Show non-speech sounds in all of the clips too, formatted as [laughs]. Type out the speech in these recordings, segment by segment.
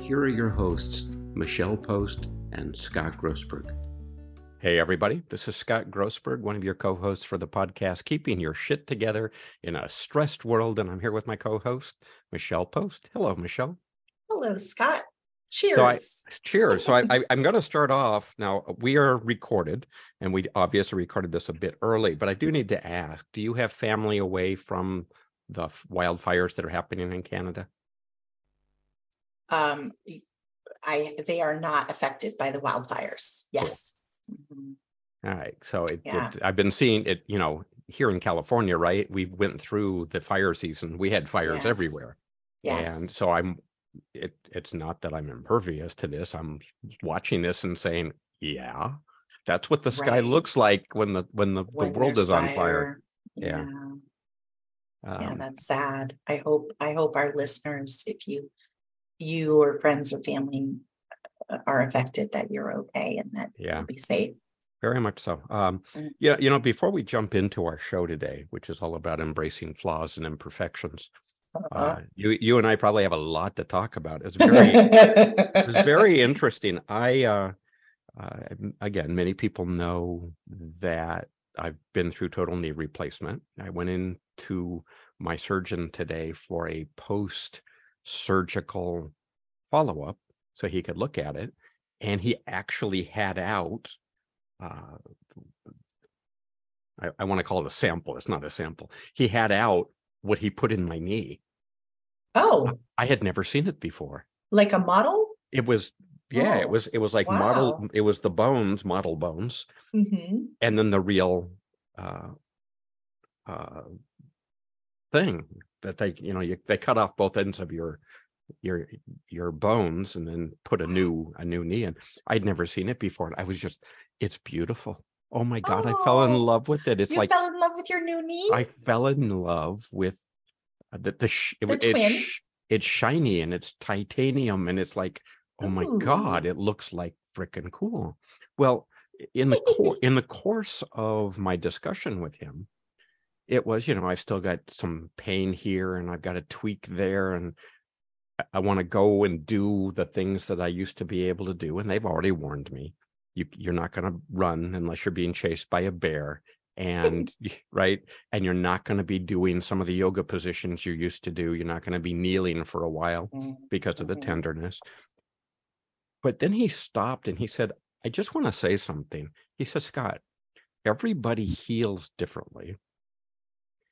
here are your hosts, Michelle Post and Scott Grossberg. Hey, everybody. This is Scott Grossberg, one of your co hosts for the podcast, Keeping Your Shit Together in a Stressed World. And I'm here with my co host, Michelle Post. Hello, Michelle. Hello, Scott. Cheers. So I, cheers. So I, I, [laughs] I'm going to start off now. We are recorded, and we obviously recorded this a bit early, but I do need to ask do you have family away from the wildfires that are happening in Canada? Um, I they are not affected by the wildfires. Yes. Mm-hmm. All right. So it, Yeah. it, I've been seeing it, you know, here in California, right? We went through the fire season. We had fires Yes. everywhere. And so I'm it it's not that I'm impervious to this. I'm watching this and saying, yeah, that's what the sky Right. looks like when the when the, the world is on fire. Yeah. Yeah. Yeah, Um, that's sad. I hope I hope our listeners, if you you or friends or family uh, are affected, that you're okay and that yeah, you'll be safe. very much so. Um Mm. yeah, you know, before we jump into our show today, which is all about embracing flaws and imperfections, Uh-huh. uh you you and I probably have a lot to talk about. It's very [laughs] it was very interesting. I uh, uh again, many people know that I've been through total knee replacement. I went into my surgeon today for a post surgical follow up so he could look at it and he actually had out uh I, I want to call it a sample. It's not a sample. He had out what he put in my knee. oh, I had never seen it before. like a model? It was yeah, Oh, it was it was like model it was the bones, model bones, hmm and then the real uh uh thing that they you know you they cut off both ends of your your your bones and then put a new a new knee in. I'd never seen it before. and I was just it's beautiful. Oh my god, I fell in Oh, love with it. It's you like fell in love with your new knee? I fell in love with uh, the the, sh- The it's twin? sh- it's shiny and it's titanium and it's like oh my god it looks like freaking cool. Well, in the cour [laughs] in the course of my discussion with him, it was you know I've still got some pain here and I've got a tweak there and I- want to go and do the things that I used to be able to do and they've already warned me you you're not going to run unless you're being chased by a bear [laughs] and [laughs] right and you're not going to be doing some of the yoga positions you used to do you're not going to be kneeling for a while Mm, because of the Mhm. tenderness. But then he stopped and he said i just want to say something. He said scott everybody heals differently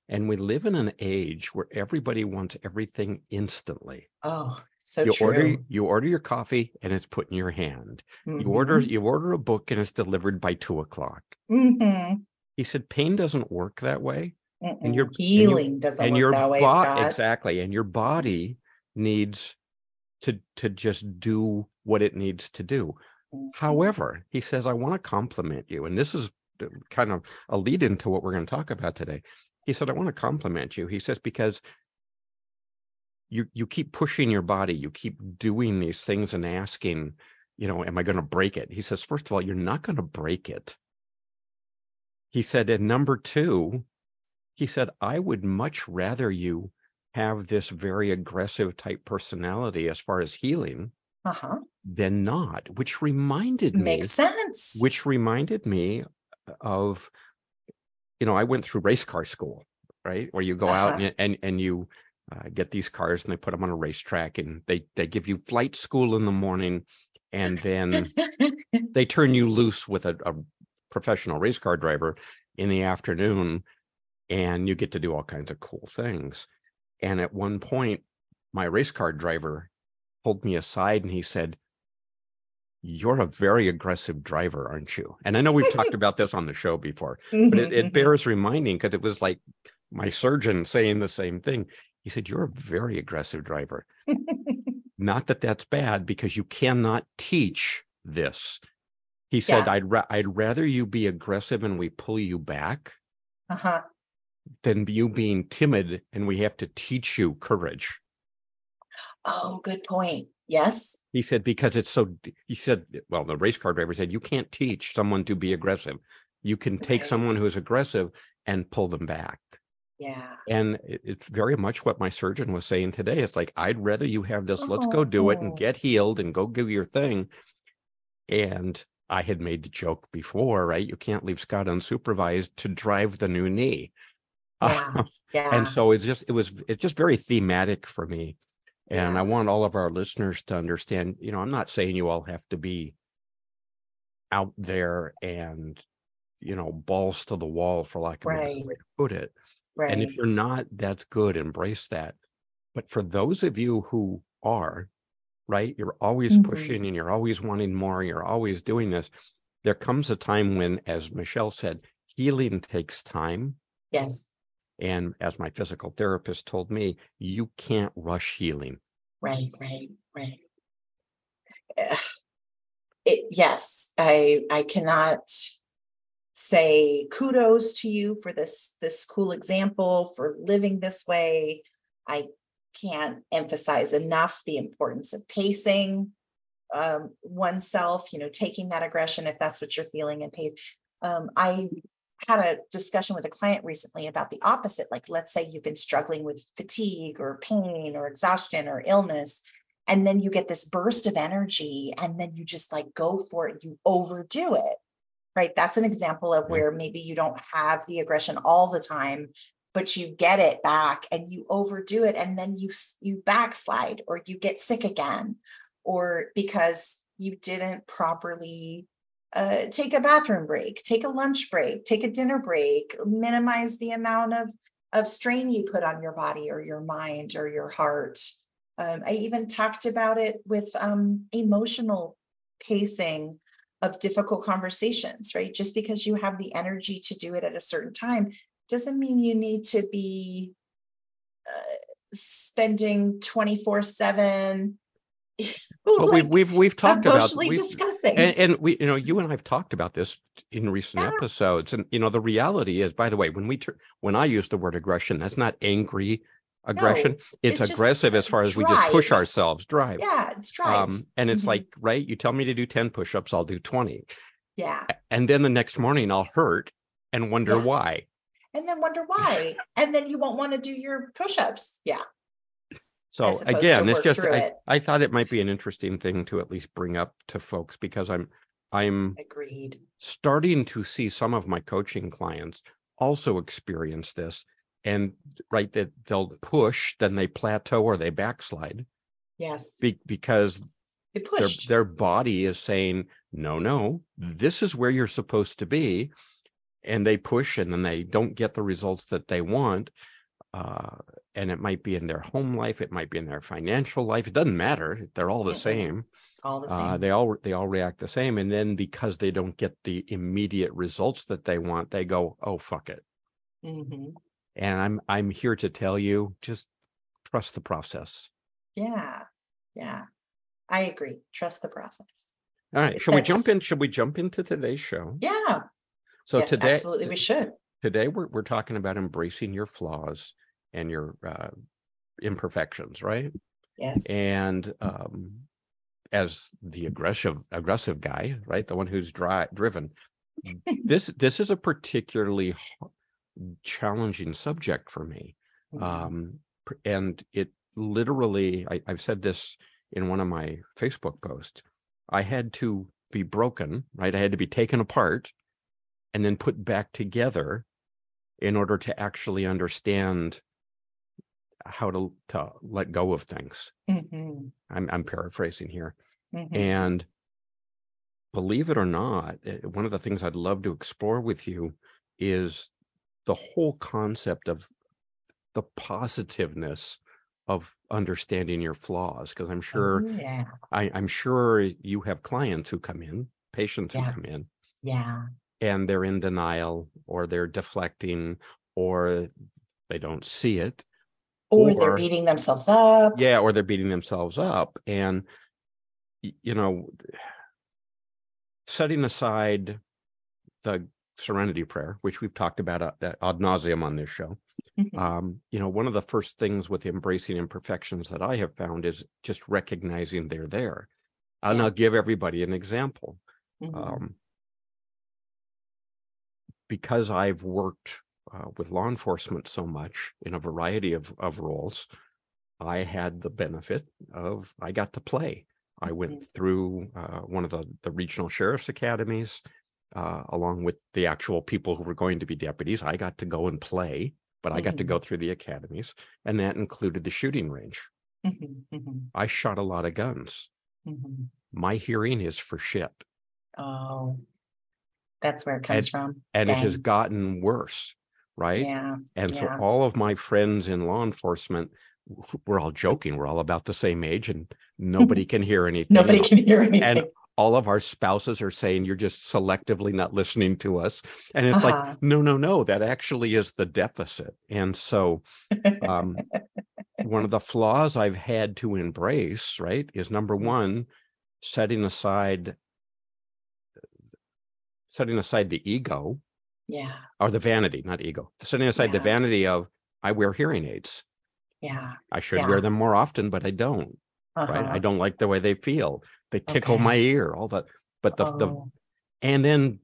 and we live in an age where everybody wants everything instantly Oh, so you true. order you order your coffee and it's put in your hand you order you order a book and it's delivered by two o'clock Mhm, he said pain doesn't work that way mm-mm. and your- and your- healing doesn't and work your that way, bo- Scott. exactly and your body needs to to just do what it needs to do Mhm. however he says i want to compliment you and this is kind of a lead into what we're going to talk about today he said i want to compliment you he says because you you keep pushing your body you keep doing these things and asking you know am i going to break it he says first of all you're not going to break it he said and number two he said i would much rather you have this very aggressive type personality as far as healing Uh-huh. than not which reminded me Makes sense. which reminded me of you know i went through race car school right where you go out Uh-huh. and and, and you uh, get these cars and they put them on a racetrack and they they give you flight school in the morning and then [laughs] they turn you loose with a, a professional race car driver in the afternoon and you get to do all kinds of cool things and at one point my race car driver pulled me aside and he said you're a very aggressive driver aren't you and i know we've talked about this on the show before but it, it bears reminding because it was like my surgeon saying the same thing He said, You're a very aggressive driver. [laughs] Not that that's bad because you cannot teach this. He said, Yeah. I'd, ra- I'd rather you be aggressive and we pull you back Uh-huh. than you being timid and we have to teach you courage. Oh, good point. Yes. He said, because it's so, he said, well, the race car driver said, you can't teach someone to be aggressive. You can take Right. someone who's aggressive and pull them back. Yeah. And it- it's very much what my surgeon was saying today. It's like, I'd rather you have this, let's go do it and Oh. get healed and go do your thing. And I had made the joke before, right? You can't leave Scott unsupervised to drive the new knee. Yeah. [laughs] Yeah. and so it's just, it was, it's just very thematic for me. And Yeah. I want all of our listeners to understand, you know, I'm not saying you all have to be out there and, you know, balls to the wall for lack of a way to put it. Right. And if you're not, that's good. Embrace that. But for those of you who are, right, you're always Mhm. pushing and you're always wanting more, you're always doing this. There comes a time when, as Michelle said, healing takes time. Yes. And as my physical therapist told me, you can't rush healing. Right, right, right. It, yes, I, I cannot say kudos to you for this, this cool example, for living this way. I can't emphasize enough the importance of pacing um, oneself, you know, taking that aggression if that's what you're feeling and pace. Um, I had a discussion with a client recently about the opposite. Like, let's say you've been struggling with fatigue or pain or exhaustion or illness, and then you get this burst of energy, and then you just like go for it, you overdo it. Right. That's an example of where maybe you don't have the aggression all the time, but you get it back and you overdo it, and then you you backslide or you get sick again, or because you didn't properly uh, take a bathroom break, take a lunch break, take a dinner break, minimize the amount of of strain you put on your body or your mind or your heart. Um, I even talked about it with um, emotional pacing of difficult conversations, right? Just because you have the energy to do it at a certain time doesn't mean you need to be uh, spending 24 7 But we've we've we've talked about we've- discussing. and, and we you know you and I've talked about this in recent Yeah. episodes and you know the reality is by the way when we tur- when I use the word aggression that's not angry aggression it's, it's aggressive as far as we just push ourselves drive yeah, it's drive. um and it's Mhm. like right you tell me to do 10 push-ups I'll do 20 yeah. and then the next morning I'll hurt and wonder Yeah. why And then wonder why. and then you won't want to do your push-ups. Yeah. So As opposed to again it's just I, it. I thought it might be an interesting thing to at least bring up to folks because I'm I'm Agreed. starting to see some of my coaching clients also experience this and right that they'll push then they plateau or they backslide Yes. be, because their their body is saying no no this is where you're supposed to be and they push and then they don't get the results that they want uh and it might be in their home life it might be in their financial life it doesn't matter they're all the same All the same. uh, they all they all react the same and then because they don't get the immediate results that they want they go oh fuck it Mhm. and i'm i'm here to tell you just trust the process Yeah. Yeah. I agree. Trust the process. all right If should we jump in should we jump into today's show Yeah. so yes, today absolutely we should. today we're, we're talking about embracing your flaws and your uh, imperfections right Yes. and um as the aggressive aggressive guy right the one who's dry driven this [laughs] this is a particularly challenging subject for me Mhm. um and it literally I, i've said this in one of my facebook posts i had to be broken right i had to be taken apart and then put back together in order to actually understand how to to let go of things Mhm. i'm, I'm paraphrasing here Mhm. and believe it or not, eh, one of the things I'd love to explore with you is the whole concept of the positiveness of understanding your flaws. Because I'm sure Oh, yeah. I, I'm sure you have clients who come in, patients Yeah. who come in, Yeah. and they're in denial or they're deflecting or they don't see it. Or they're beating themselves up. yeah or they're beating themselves up and you know setting aside the serenity prayer which we've talked about uh, ad nauseum on this show Mhm. um you know one of the first things with embracing imperfections that i have found is just recognizing they're there and Yeah. i'll give everybody an example Mhm. um because i've worked uh, with law enforcement so much in a variety of of roles i had the benefit of i got to play. I went Mhm. through uh, one of the the regional sheriff's academies uh, along with the actual people who were going to be deputies. I got to go and play but i got to go through the academies and that included the shooting range. Mhm, mhm, i shot a lot of guns. My hearing is for shit. Oh. That's where it comes from. and it has gotten worse right Yeah. And so all of my friends in law enforcement we're all joking. We're all about the same age and nobody [laughs] can hear anything. Nobody can hear anything. And all of our spouses are saying you're just selectively not listening to us. And it's Uh-huh. like, no, no, no, that actually is the deficit. And so um, one of the flaws I've had to embrace, right, is number Mm. one, setting aside setting aside the ego Yeah. or the vanity, not ego, setting aside the vanity of I wear hearing aids. Yeah. I should Yeah. wear them more often, but I don't. Right. I uh-huh. don't like the way they feel. They tickle Okay. my ear, all that. But the, the Oh, and then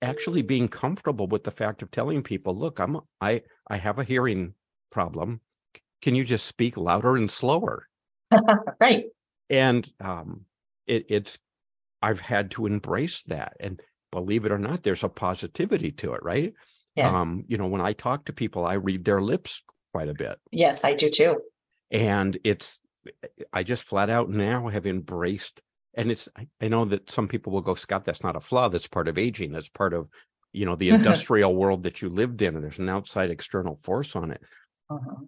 actually being comfortable with the fact of telling people, look, I'm I I have a hearing problem. Can you just speak louder and slower? [laughs] Right. And um it it's I've had to embrace that. And believe it or not, there's a positivity to it, right? Yes. Um, you know, when I talk to people, I read their lips quite a bit. Yes, I do too. and it's i just flat out now have embraced and it's I, know that some people will go scott that's not a flaw that's part of aging that's part of you know the [laughs] industrial world that you lived in and there's an outside external force on it Uh-huh.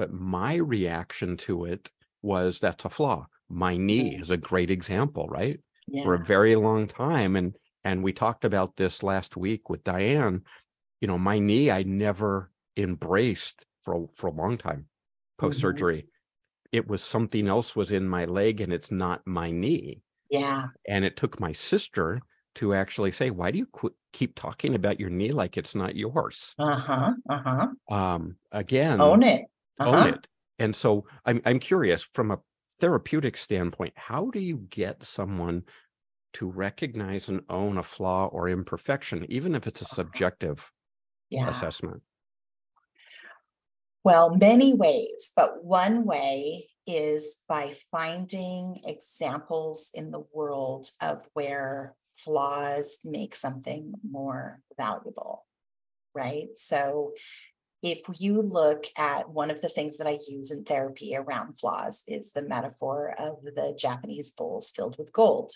but my reaction to it was that's a flaw my knee is a great example right Yeah. for a very long time and and we talked about this last week with diane you know my knee i never embraced for a- for a long time post surgery it was something else was in my leg and it's not my knee yeah. and it took my sister to actually say why do you qu- keep talking about your knee like it's not yours Uh-huh. Uh-huh. um again Own it. own Uh-huh. it and so i'm i'm curious from a therapeutic standpoint how do you get someone to recognize and own a flaw or imperfection even if it's a uh-huh. subjective Yeah. assessment Well, many ways, but one way is by finding examples in the world of where flaws make something more valuable. Right. So if you look at one of the things that I use in therapy around flaws is the metaphor of the Japanese bowls filled with gold.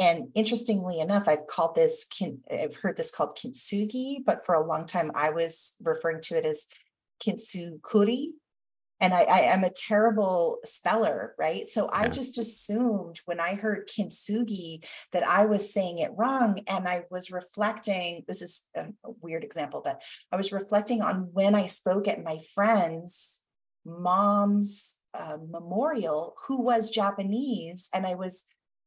And interestingly enough, I've called this, I've heard this called kintsugi, but for a long time I was referring to it as kintsukuri. And I, I am a terrible speller, right? So I just assumed when I heard kintsugi that I was saying it wrong. And I was reflecting, this is a a weird example, but I was reflecting on when I spoke at my friend's mom's uh, memorial, who was Japanese. And I was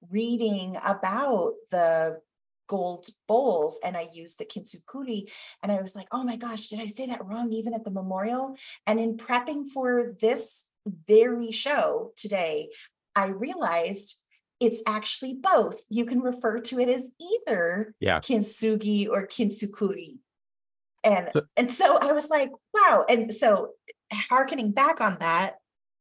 reading about the gold bowls and I used the kintsukuri and I was like, oh my gosh, did I say that wrong even at the memorial? And in prepping for this very show today, I realized it's actually both. You can refer to it as either Yeah. kintsugi or kintsukuri. And So- and so I was like, wow. And so harkening back on that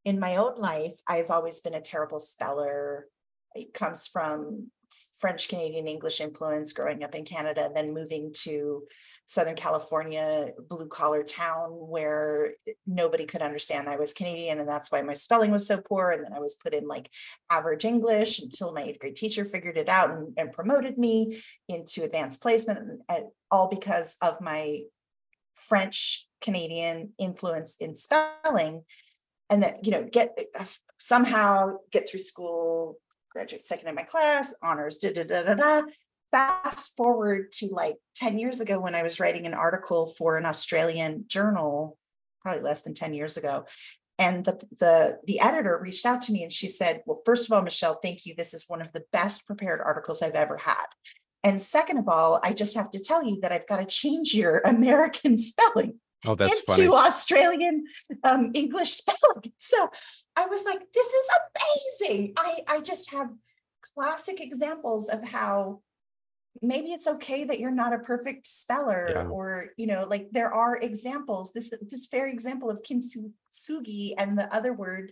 in my own life, I've always been a terrible speller. It comes from French Canadian English influence growing up in Canada, then moving to Southern California, blue collar town where nobody could understand I was Canadian. And that's why my spelling was so poor. And then I was put in like average English until my eighth grade teacher figured it out and, and promoted me into advanced placement, and all because of my French Canadian influence in spelling. And that, you know, get uh, somehow get through school, graduate second in my class, honors, da da da da da. Fast forward to like 10 years ago when I was writing an article for an Australian journal probably less than 10 years ago. And the, the, the editor reached out to me and she said, well, first of all, Michelle, thank you. This is one of the best prepared articles I've ever had. And second of all, I just have to tell you that I've got to change your [laughs] American spelling Oh, that's into funny. Australian um, English [laughs] spelling. So I was like, this is amazing. I, I just have classic examples of how maybe it's okay that you're not a perfect speller Yeah. or you know like there are examples this this very example of kintsugi and the other word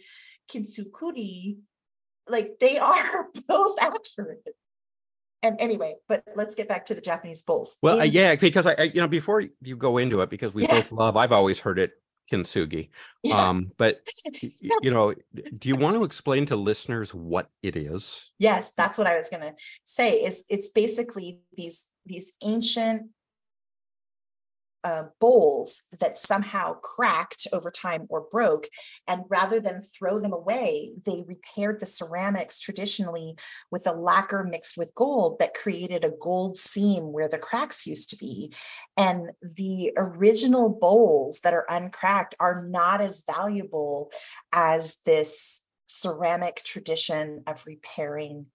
kintsukuri like they [laughs] are both accurate and anyway but let's get back to the japanese bulls Well, uh, yeah, because I, I, you know, before you go into it, because we Yeah. both love, I've always heard it kintsugi. yeah. Um, but [laughs] you know, do you want to explain to listeners what it is? Yes, that's what I was gonna say, is it's basically these, these ancient uh, bowls that somehow cracked over time or broke. And rather than throw them away, they repaired the ceramics traditionally with a lacquer mixed with gold that created a gold seam where the cracks used to be. And the original bowls that are uncracked are not as valuable as this ceramic tradition of repairing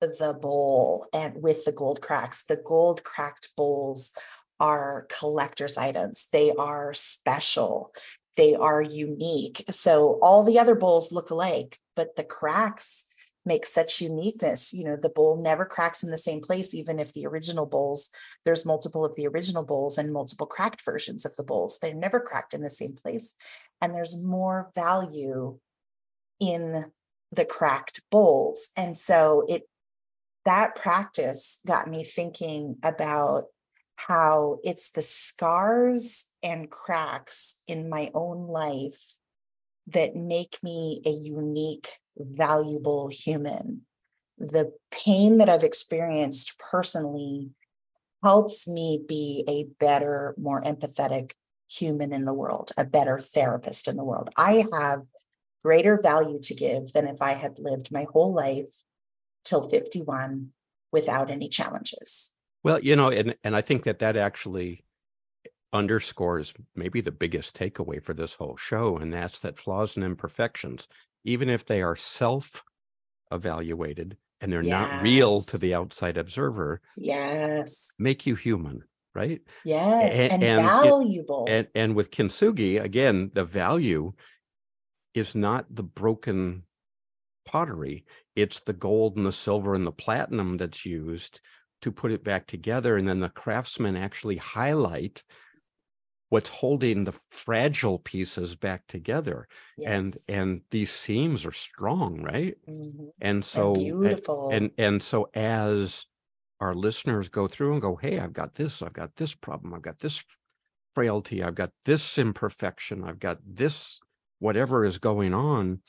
the bowl and with the gold cracks. The gold cracked bowls are collector's items. They are special. They are unique. So all the other bowls look alike, but the cracks make such uniqueness. You know, the bowl never cracks in the same place, even if the original bowls, there's multiple of the original bowls and multiple cracked versions of the bowls. They're never cracked in the same place. And there's more value in the cracked bowls. And so it that practice got me thinking about how it's the scars and cracks in my own life that make me a unique, valuable human. The pain that I've experienced personally helps me be a better, more empathetic human in the world, a better therapist in the world. I have greater value to give than if I had lived my whole life till 51 without any challenges. Well, you know, and and I think that that actually underscores maybe the biggest takeaway for this whole show, and that's that flaws and imperfections, even if they are self-evaluated and they're not real to the outside observer, Yes, make you human, right? yes, and, and it- valuable. And and with kintsugi, again, the value is not the broken pottery; it's the gold and the silver and the platinum that's used to put it back together, and then the craftsmen actually highlight what's holding the fragile pieces back together. And yes. and these seams are strong, right? Mhm. And so and beautiful. and and so as our listeners go through and go hey i've got this i've got this problem i've got this frailty i've got this imperfection i've got this whatever is going on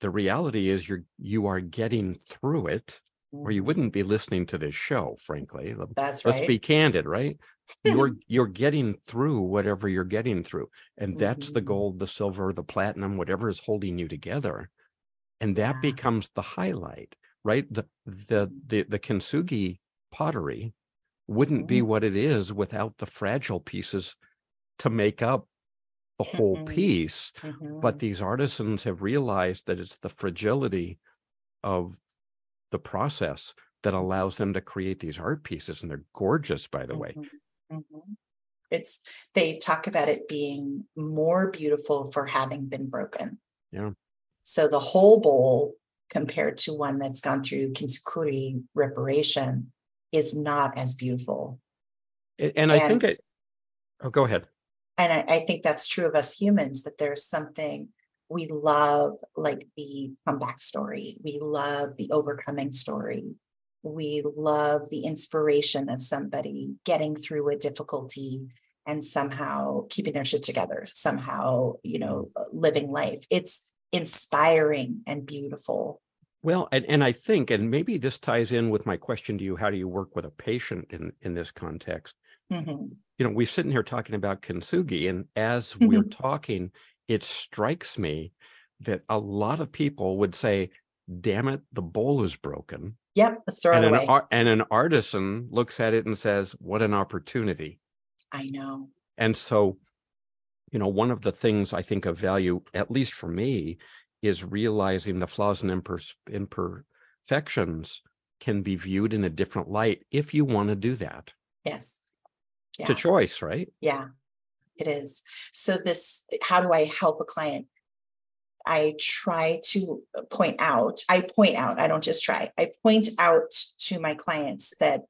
the reality is you're you are getting through it or you wouldn't be listening to this show frankly Let- That's let's be candid right [laughs] you're you're getting through whatever you're getting through and that's the Mhm. gold the silver the platinum whatever is holding you together and that Yeah. becomes the highlight right the the the, the kintsugi pottery wouldn't be Mhm. what it is without the fragile pieces to make up the whole Mhm. piece but Mhm. these artisans have realized that it's the fragility of the process that allows them to create these art pieces and they're gorgeous by the way Mhm. Mhm. It's, they talk about it being more beautiful for having been broken. Yeah. So the whole bowl compared to one that's gone through Kintsukuri reparation is not as beautiful. A- and i think And- it oh go ahead And I, I think that's true of us humans, that there's something we love, like the comeback story. We love the overcoming story. We love the inspiration of somebody getting through a difficulty and somehow keeping their shit together, somehow, you know, living life. It's inspiring and beautiful. Well, and, and I think, and maybe this ties in with my question to you, how do you work with a patient in, in this context? Mhm. You know, we're sitting here talking about kintsugi, and as we're talking, it strikes me that a lot of people would say, damn it, the bowl is broken. Yep, let's throw And it an, away. ar- and an artisan looks at it and says, what an opportunity. I know. And so you know, one of the things I think of value, at least for me, is realizing the flaws and imper- imperfections can be viewed in a different light if you want to do that. Yes. It's a choice, right? Yeah, it is. So this, how do I help a client? I try to point out, I point out, I don't just try, I point out to my clients that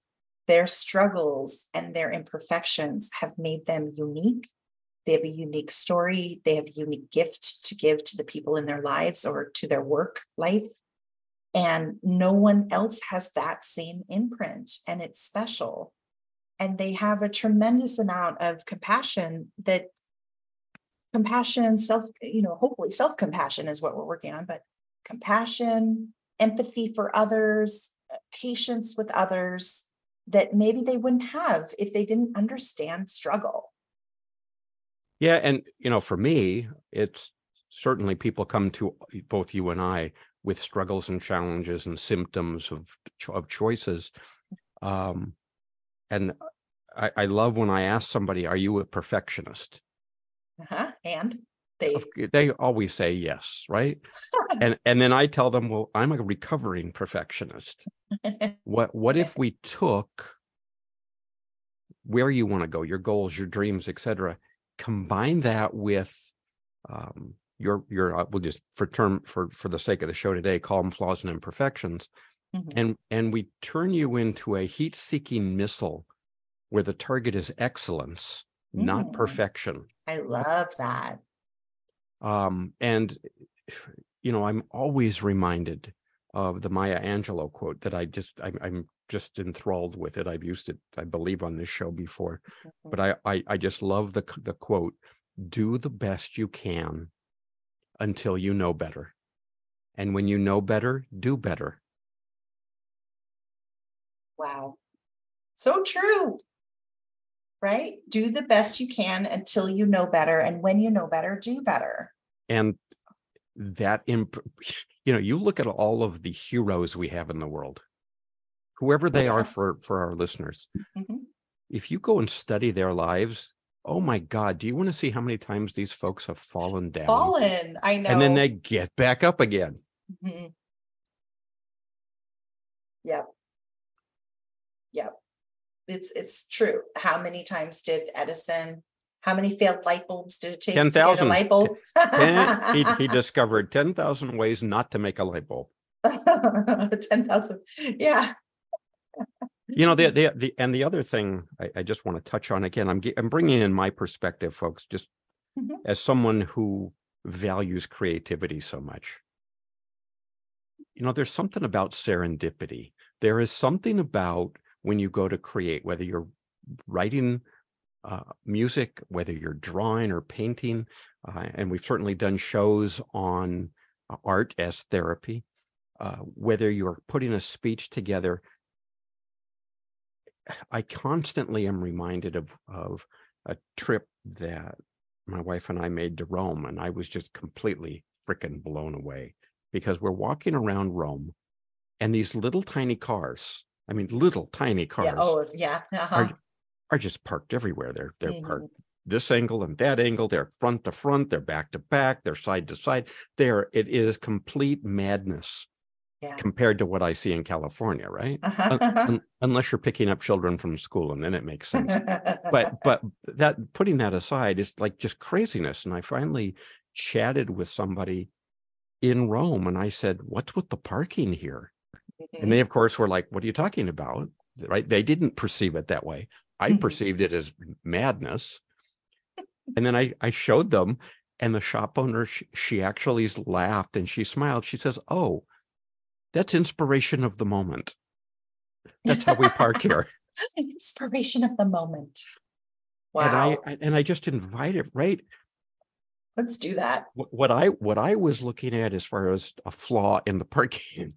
their struggles and their imperfections have made them unique. They have a unique story, they have a unique gift to give to the people in their lives or to their work life. And no one else has that same imprint, and it's special and they have a tremendous amount of compassion that compassion self you know hopefully self compassion is what we're working on but compassion empathy for others uh, patience with others that maybe they wouldn't have if they didn't understand struggle Yeah, and you know, for me, it's certainly people come to both you and I with struggles and challenges and symptoms of of choices. Um, and I, I love when I ask somebody, "Are you a perfectionist?" uh-huh. and they They always say yes, right? [laughs] And and then I tell them, "Well, I'm a recovering perfectionist. What [laughs] what if we took where you want to go, your goals, your dreams, etc., combine that with um, your your uh, we'll just for term for for the sake of the show today, call them flaws and imperfections, Mhm. and and we turn you into a heat-seeking missile where the target is excellence, not Mm. perfection. i love that Um, and you know, I'm always reminded of the Maya Angelou quote that I just I'm, I'm just enthralled with it. I've used it, I believe, on this show before, but I I, I just love the the quote: "Do the best you can until you know better, and when you know better, do better." Wow. So true. Right? Do the best you can until you know better. And when you know better, do better. And that imp- you know, you look at all of the heroes we have in the world, whoever they are for for our listeners. Mhm. if you go and study their lives, oh my God, do you want to see how many times these folks have fallen down? Fallen. I know. And then they get back up again. Mhm. Yep. Yep. It's it's true. How many times did Edison? How many failed light bulbs did it take to get a 10,000. light bulb? And he, he [laughs] discovered 10,000 ways not to make a light bulb. [laughs] ten thousand. Yeah. You know, the, [laughs] the, the and the other thing I, I just want to touch on again, I'm, I'm bringing in my perspective, folks, just Mhm. as someone who values creativity so much. You know, there's something about serendipity. There is something about when you go to create, whether you're writing uh, music, whether you're drawing or painting, uh, and we've certainly done shows on uh, art as therapy, uh, whether you're putting a speech together. I constantly am reminded of of a trip that my wife and I made to Rome, and I was just completely freaking blown away because we're walking around Rome, and these little tiny cars, I mean, little tiny cars, Yeah. Oh, yeah. Uh-huh. are are just parked everywhere. They're they're Mhm. parked this angle and that angle. They're front to front. They're back to back. They're side to side. There, it is complete madness Yeah. compared to what I see in California, right? Uh-huh. [laughs] un- unless you're picking up children from school, and then it makes sense. but but that putting that aside is like just craziness. And I finally chatted with somebody in Rome, and I said, "What's with the parking here?" And they, of course, were like, "What are you talking about?" Right? They didn't perceive it that way. I Mhm. perceived it as madness. And then I I showed them, and the shop owner she, she actually laughed and she smiled. She says, "Oh, that's inspiration of the moment. That's how we park [laughs] here." Inspiration of the moment. Wow. And I and I just invited right Let's do that. what I what I was looking at as far as a flaw in the parking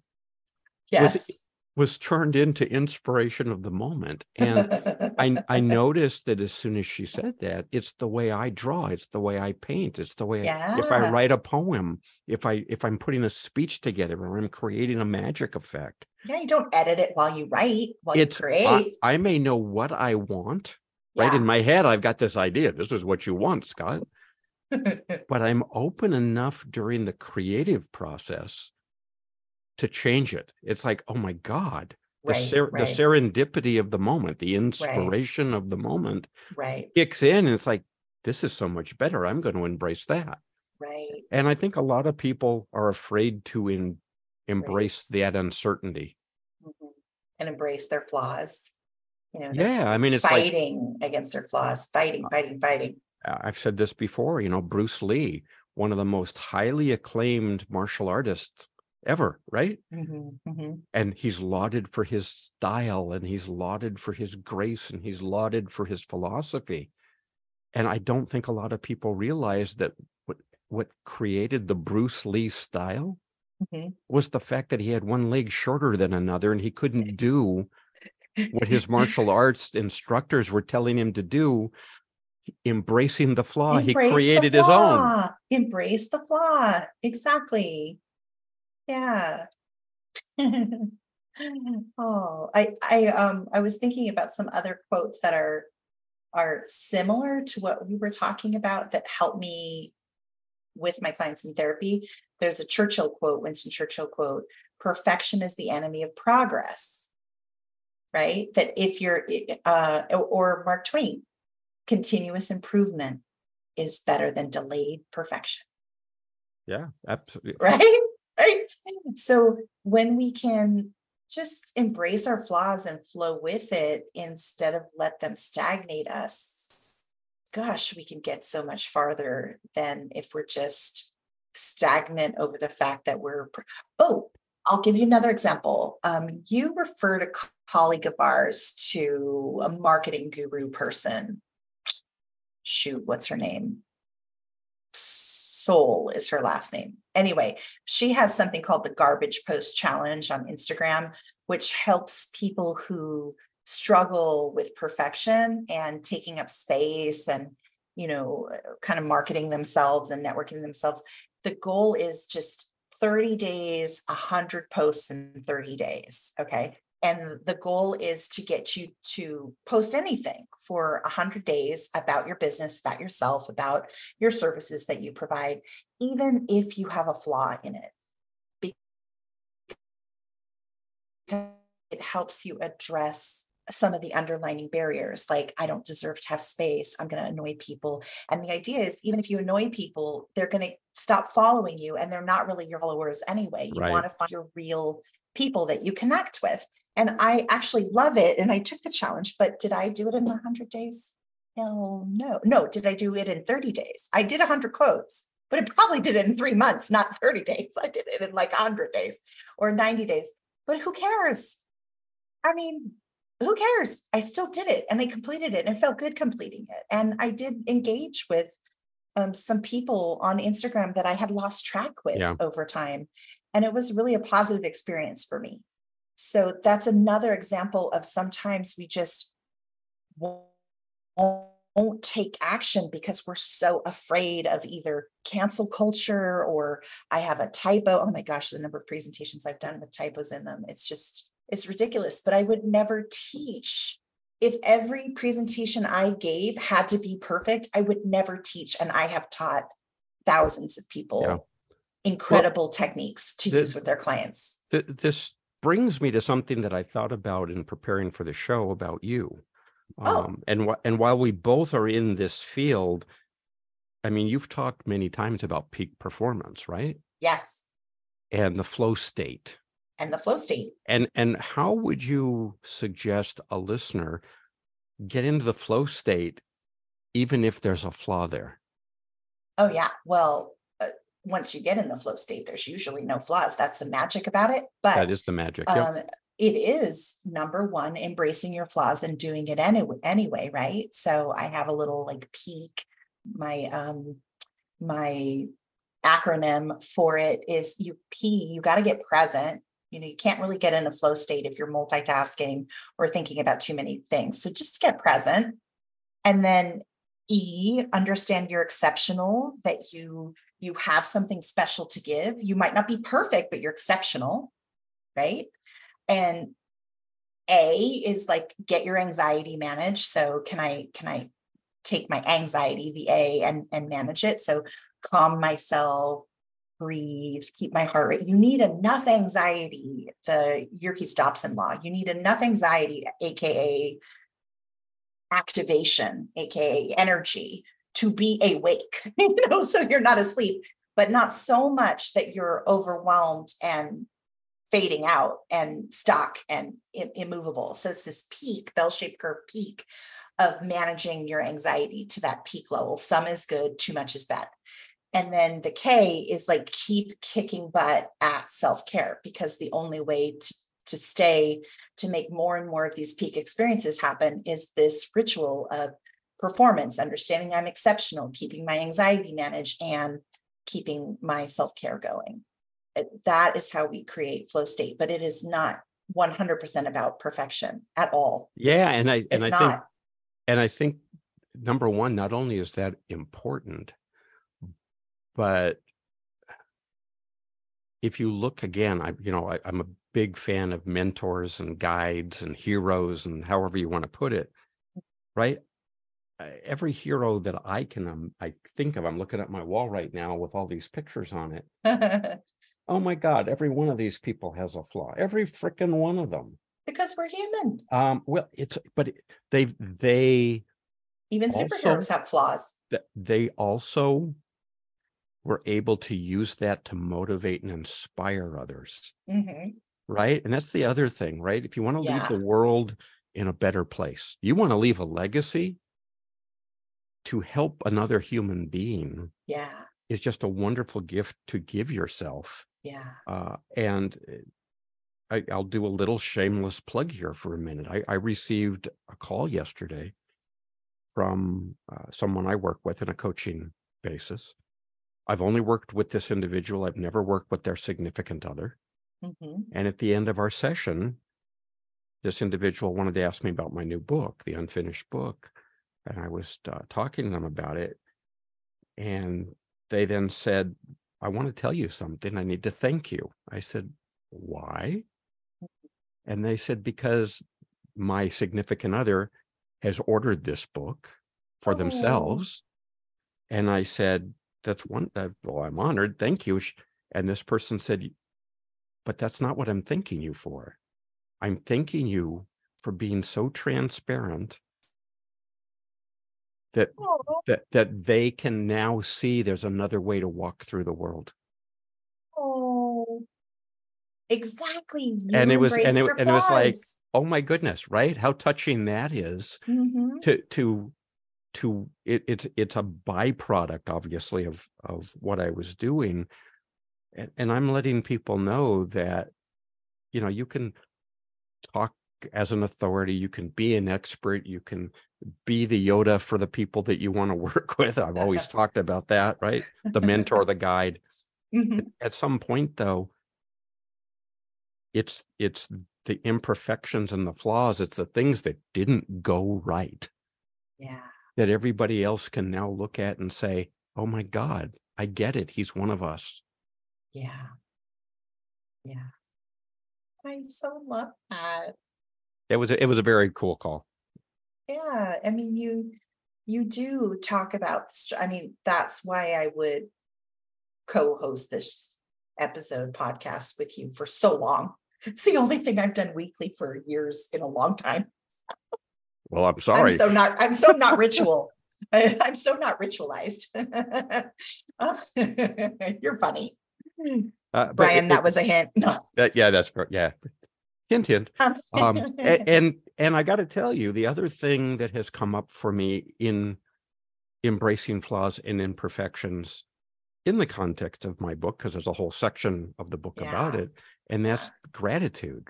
Yes. was turned into inspiration of the moment. And [laughs] I I noticed that as soon as she said that, it's the way I draw, it's the way I paint, it's the way if I write a poem, if I if I'm putting a speech together or I'm creating a magic effect. yeah, you don't edit it while you write, while It's you create. I, I may know what I want, right? In my head, I've got this idea. This is what you want, Scott. [laughs] but I'm open enough during the creative process to change it. It's like, oh my God, the, Right, ser- the serendipity of the moment, the inspiration of the moment Right, kicks in. And it's like, this is so much better. I'm going to embrace that. right. And I think a lot of people are afraid to in, embrace Embrace. that uncertainty. Mhm. And embrace their flaws. You know, Yeah. I mean, it's like, fighting against their flaws, fighting, fighting, fighting. uh, I've said this before, you know, Bruce Lee, one of the most highly acclaimed martial artists ever, right? Mhm, mhm. and he's lauded for his style and he's lauded for his grace and he's lauded for his philosophy and i don't think a lot of people realize that what what created the bruce lee style Mhm. was the fact that he had one leg shorter than another and he couldn't [laughs] do what his martial arts instructors were telling him to do embracing the flaw he Embrace the created his own flaw. Embrace the flaw. Exactly. Yeah. [laughs] Oh, I, I, um, I was thinking about some other quotes that are, are similar to what we were talking about that help me with my clients in therapy. There's a Churchill quote, Winston Churchill quote, perfection is the enemy of progress. Right? That if you're, uh, or Mark Twain, continuous improvement is better than delayed perfection yeah absolutely right right so when we can just embrace our flaws and flow with it instead of let them stagnate us gosh we can get so much farther than if we're just stagnant over the fact that we're oh i'll give you another example. Um, you referred a co- colleague of ours to a marketing guru person. Shoot what's her name soul is her last name. Anyway she has something called the garbage post challenge on instagram which helps people who struggle with perfection and taking up space and you know kind of marketing themselves and networking themselves. The goal is just 30 days 100 posts in 30 days okay and the goal is to get you to post anything for 100 days about your business about yourself about your services that you provide even if you have a flaw in it. Because it helps you address some of the underlining barriers like i don't deserve to have space. I'm going to annoy people. And the idea is even if you annoy people they're going to stop following you and they're not really your followers anyway. You Right. want to find your real people that you connect with and i actually love it and i took the challenge but did i do it in 100 days no no no did i do it in 30 days i did 100 quotes but it probably did it in three months not 30 days i did it in like 100 days or 90 days but who cares i mean who cares? I still did it and I completed it and it felt good completing it. And I did engage with um, some people on Instagram that I had lost track with Yeah. over time. And it was really a positive experience for me. So that's another example of sometimes we just won't take action because we're so afraid of either cancel culture or I have a typo. Oh my gosh, the number of presentations I've done with typos in them. It's just, it's ridiculous. But I would never teach. If every presentation I gave had to be perfect, I would never teach. And I have taught thousands of people Yeah. incredible techniques to the- use with their clients. Th- this brings me to something that I thought about in preparing for the show about you. Oh. Um, and wh- and while we both are in this field, I mean, you've talked many times about peak performance, right? Yes. And the flow state. And the flow state. And and how would you suggest a listener get into the flow state, even if there's a flaw there? Oh, yeah. Well, once you get in the flow state, there's usually no flaws. That's the magic about it. But That is the magic. Yep. um, it is number one, embracing your flaws and doing it anyway, anyway, right? So I have a little like peak. My um my acronym for it is you P, you got to get present. You know, you can't really get in a flow state if you're multitasking or thinking about too many things. So just get present. And then E, understand you're exceptional, that you you have something special to give. You might not be perfect, but you're exceptional, right? And A is like get your anxiety managed. So can I can I take my anxiety, the A, and and manage it. So calm myself, breathe, keep my heart rate. You need enough anxiety, the Yerkes Dodson law. You need enough anxiety, aka activation, aka energy, to be awake, [laughs] you know, so you're not asleep, but not so much that you're overwhelmed and fading out and stuck and immovable. So it's this peak, bell shaped curve peak of managing your anxiety to that peak level. Some is good, too much is bad. And then the K is like keep kicking butt at self care because the only way to, to stay, to make more and more of these peak experiences happen is this ritual of performance, understanding I'm exceptional, keeping my anxiety managed, and keeping my self care going. That is how we create flow state, but it is not 100% about perfection at all. Yeah. And I, and It's I think, not. and I think number one, not only is that important, but if you look again, I, you know, I, I'm a big fan of mentors and guides and heroes and however you want to put it, right? Every hero that I can, um, I think of, I'm looking at my wall right now with all these pictures on it. [laughs] Oh my God, every one of these people has a flaw. Every freaking one of them. because we're human. Um, well, it's but they they Even Also- superheroes have flaws. th- they also were able to use that to motivate and inspire others, Mhm. right? And that's the other thing, right? If you want to leave the world in a better place, you want to leave a legacy to help another human being Yeah. is just a wonderful gift to give yourself. Yeah. Uh, and uh, I, I'll do a little shameless plug here for a minute. I, I received a call yesterday from uh, someone I work with in a coaching basis. I've only worked with this individual. I've never worked with their significant other. Mhm. And at the end of our session, this individual wanted to ask me about my new book, the unfinished book. And I was uh, talking to them about it. And they then said, I want to tell you something. I need to thank you. I said, Why? And they said, Because my significant other has ordered this book for Oh. themselves. And I said, That's one, uh, well, I'm honored. Thank you. And this person said, But that's not what I'm thanking you for. I'm thanking you for being so transparent that Oh, that that they can now see there's another way to walk through the world. oh. Exactly. And it was- and it- and it was like. Oh my goodness, right? How touching that is Mhm. to to to it, it's it's a byproduct obviously of of what I was doing. And, and I'm letting people know that you know you can talk as an authority, you can be an expert, you can be the Yoda for the people that you want to [laughs] work with. I've always [laughs] talked about that, right? The mentor, the guide. Mhm. at some point though it's it's the imperfections and the flaws it's the things that didn't go right Yeah. that everybody else can now look at and say oh my god i get it he's one of us Yeah. Yeah. I so love that. It was a, it was a very cool call Yeah, I mean, you, you do talk about, I mean, that's why I would co-host this episode podcast with you for so long. [laughs] It's the only thing I've done weekly for years in a long time. well i'm sorry I'm so not, I'm so not [laughs] ritual. I- [laughs] I'm so not ritualized. You're funny. Uh, Brian, it- that was a hint. No. that- yeah that's yeah hint hint. Um [laughs] and and i got to tell you the other thing that has come up for me in embracing flaws and imperfections in the context of my book because there's a whole section of the book about it and that's gratitude.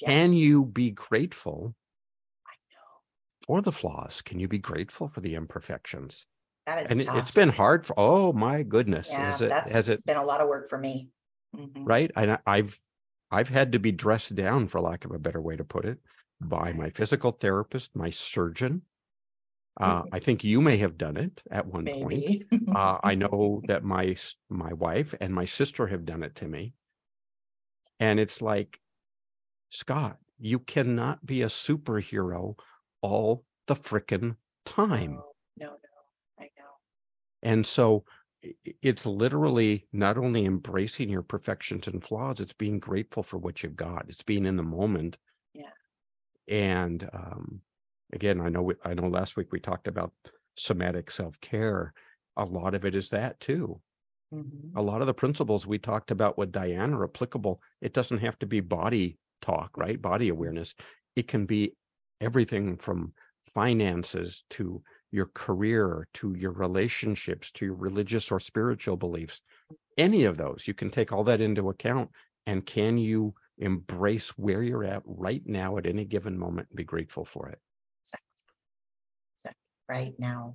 Yeah. can you be grateful for the flaws? Can you be grateful for the imperfections? That is and it's been hard for oh my goodness Yeah, has it that's has it been a lot of work for me. Mhm. right? And I- i've i've had to be dressed down for lack of a better way to put it by my physical therapist my surgeon. Uh, Mhm. i think you may have done it at one point. Uh, i [laughs] know that my my wife and my sister have done it to me. And it's like scott you cannot be a superhero all the frickin' time. Oh, no, no, I know. And so it's literally not only embracing your perfections and flaws, it's being grateful for what you've got. It's being in the moment. Yeah. And um, again, I know we- I know last week we talked about somatic self-care. A lot of it is that too. Mhm. A lot of the principles we talked about with Diane are applicable. It doesn't have to be body talk, right? Body awareness. It can be everything from finances to your career to your relationships to your religious or spiritual beliefs any of those you can take all that into account and can you embrace where you're at right now at any given moment and be grateful for it right now.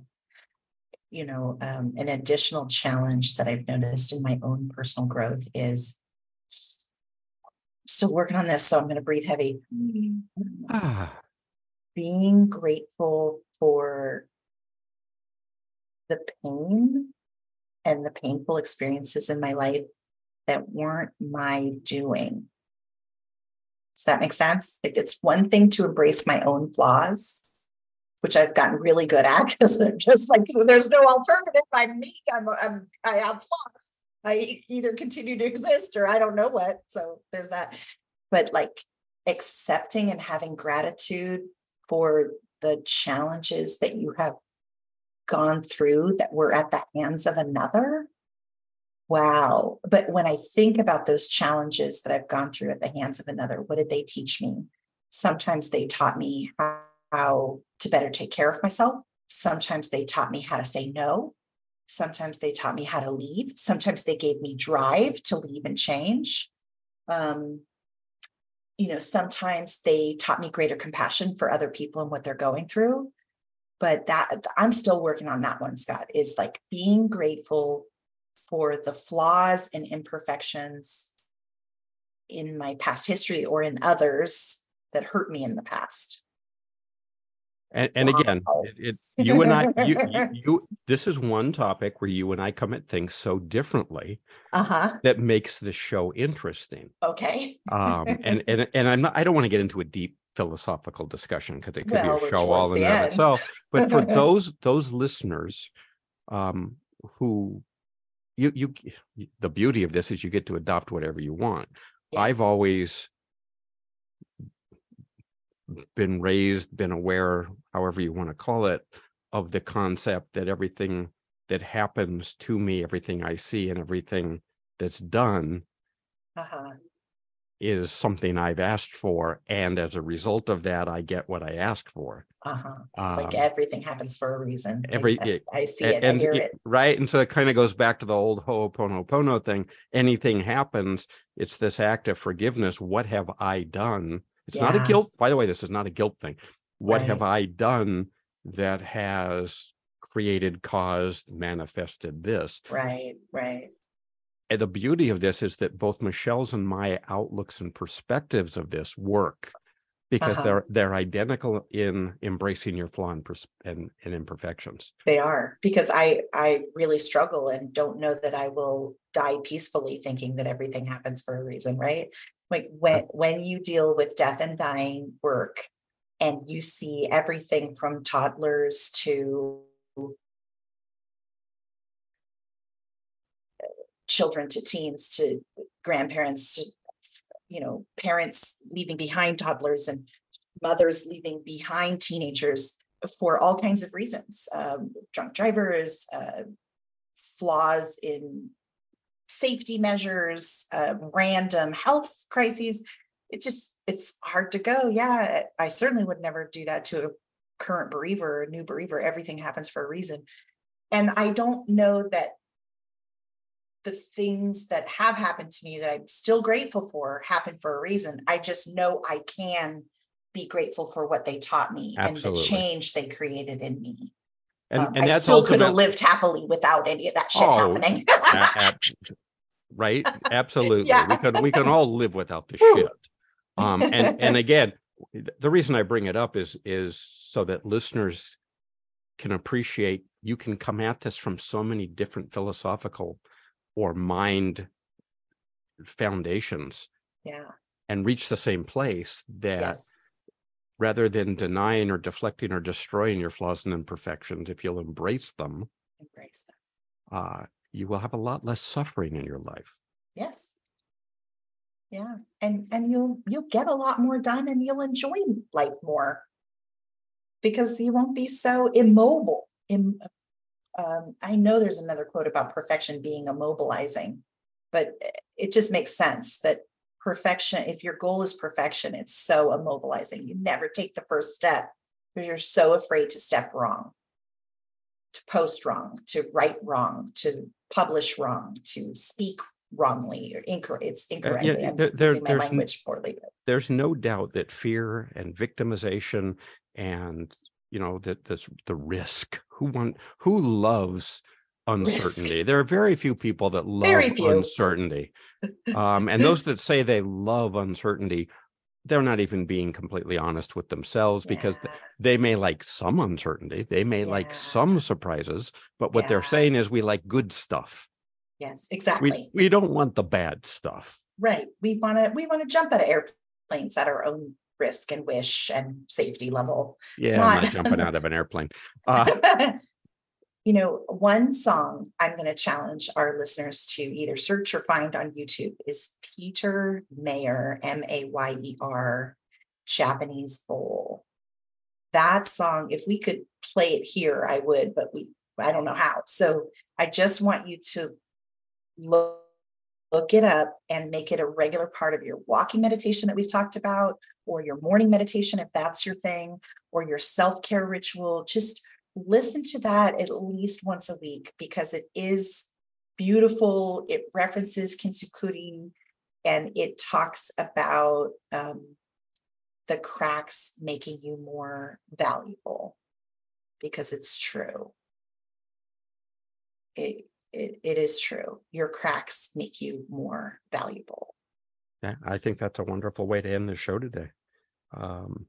You know, um, an additional challenge that I've noticed in my own personal growth is still working on this, so I'm gonna breathe heavy. ah Being grateful for the pain and the painful experiences in my life that weren't my doing. Does that make sense? Like it's one thing to embrace my own flaws, which I've gotten really good at [laughs] because I'm just like there's no alternative. I'm me. I'm, I'm I have flaws. I either continue to exist or I don't know what. So there's that. But like accepting and having gratitude for the challenges that you have gone through that were at the hands of another. Wow. But when I think about those challenges that I've gone through at the hands of another, what did they teach me? Sometimes they taught me how, to better take care of myself. Sometimes they taught me how to say no. Sometimes they taught me how to leave. Sometimes they gave me drive to leave and change. Um, you know, sometimes they taught me greater compassion for other people and what they're going through. But that I'm still working on that one, Scott, is like being grateful for the flaws and imperfections in my past history or in others that hurt me in the past. And, and again it, it [laughs] you and i you, you you this is one topic where you and i come at things so differently Uh-huh. that makes the show interesting. Okay. um [laughs] and and and i'm not i don't want to get into a deep philosophical discussion because it could Well, be a show all in and of itself. But for [laughs] those those listeners um who you you the beauty of this is you get to adopt whatever you want. I've always been raised been aware however you want to call it of the concept that everything that happens to me everything i see and everything that's done Uh-huh. is something I've asked for, and as a result of that, I get what I ask for. Uh-huh. Um, Like everything happens for a reason. Every- I, it- I see it, I hear it- it. right, and so it kind of goes back to the old Ho'oponopono thing. Anything happens, it's this act of forgiveness. What have I done? It's not a guilt. By the way, this is not a guilt thing. What have I done that has created, caused, manifested this? Right, right. and the beauty of this is that both Michelle's and my outlooks and perspectives of this work because Uh-huh. they're they're identical in embracing your flaw and, pers- and, and imperfections. They are because I I really struggle and don't know that I will die peacefully thinking that everything happens for a reason, right? Like when when you deal with death and dying work and you see everything from toddlers to children to teens to grandparents to you know parents leaving behind toddlers and mothers leaving behind teenagers for all kinds of reasons um, drunk drivers uh, flaws in safety measures uh, random health crises it just it's hard to go. Yeah i certainly would never do that to a current bereaver or a new bereaver everything happens for a reason. And i don't know that the things that have happened to me that i'm still grateful for happen for a reason. I just know i can be grateful for what they taught me Absolutely. and the change they created in me And, um, and I that's still could have lived happily without any of that shit Oh, happening. ab- [laughs] right? Absolutely. Yeah. We can we can all live without the shit. Um, and and again, the reason I bring it up is is so that listeners can appreciate you can come at this from so many different philosophical or mind foundations yeah. and reach the same place that Yes. Rather than denying or deflecting or destroying your flaws and imperfections, if you'll embrace them, Embrace them. uh, you will have a lot less suffering in your life. Yes. Yeah, and and you'll you'll get a lot more done and you'll enjoy life more. Because you won't be so immobile. In um, I know there's another quote about perfection being immobilizing, but it just makes sense that perfection, if your goal is perfection, it's so immobilizing. You never take the first step because you're so afraid to step wrong, to post wrong, to write wrong, to publish wrong, to speak wrongly or incorrect. It's uh, incorrectly. I'm there- there- using my there's language poorly. There's no doubt that fear and victimization and you know that this the risk. Who want who loves uncertainty? There are very few people that love uncertainty. [laughs] Um, and those that say they love uncertainty, they're not even being completely honest with themselves because Yeah, they may like some uncertainty, they may like some surprises, but what they're saying is we like good stuff. Yes, exactly. we don't want the bad stuff. Right. We want to we want to jump out of airplanes at our own risk and wish and safety level. Yeah, not Not- jumping out of an airplane. [laughs] Uh, you know, one song I'm going to challenge our listeners to either search or find on YouTube is Peter Mayer, M A Y E R, Japanese Bowl. That song, if we could play it here, I would, but we, I don't know how. So I just want you to look, look it up and make it a regular part of your walking meditation that we've talked about, or your morning meditation, if that's your thing, or your self care ritual. Just listen to that at least once a week because it is beautiful. It references Kintsukuri and it talks about um, the cracks making you more valuable because it's true. It, it, it is true. Your cracks make you more valuable. Yeah, I think that's a wonderful way to end the show today. Um,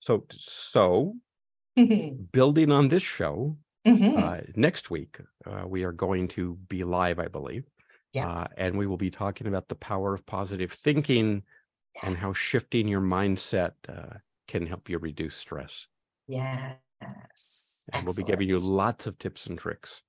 so, so. [laughs] building on this show, Mhm. uh, next week uh, we are going to be live, I believe. Yeah. Uh, and we will be talking about the power of positive thinking and how shifting your mindset uh, can help you reduce stress. Yes. And we'll be giving you lots of tips and tricks.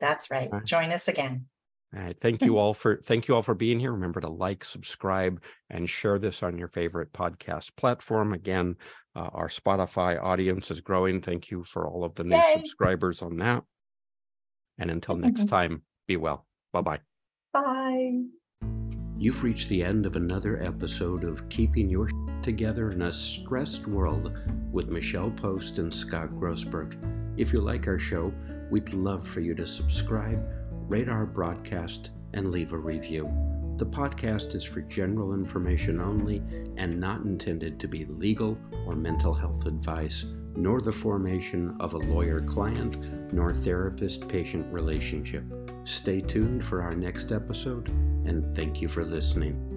That's right. Alright. Join us again. All right. Thank you all for thank you all for being here. Remember to like, subscribe, and share this on your favorite podcast platform. Again, uh, our Spotify audience is growing. Thank you for all of the new Yay. subscribers on that. And until next time, be well. Bye bye. Bye. You've reached the end of another episode of Keeping Your [laughs] Together in a Stressed World with Michelle Post and Scott Grossberg. If you like our show, we'd love for you to subscribe, our broadcast, and leave a review. The podcast is for general information only and not intended to be legal or mental health advice, nor the formation of a lawyer client nor therapist patient relationship. Stay tuned for our next episode, and thank you for listening.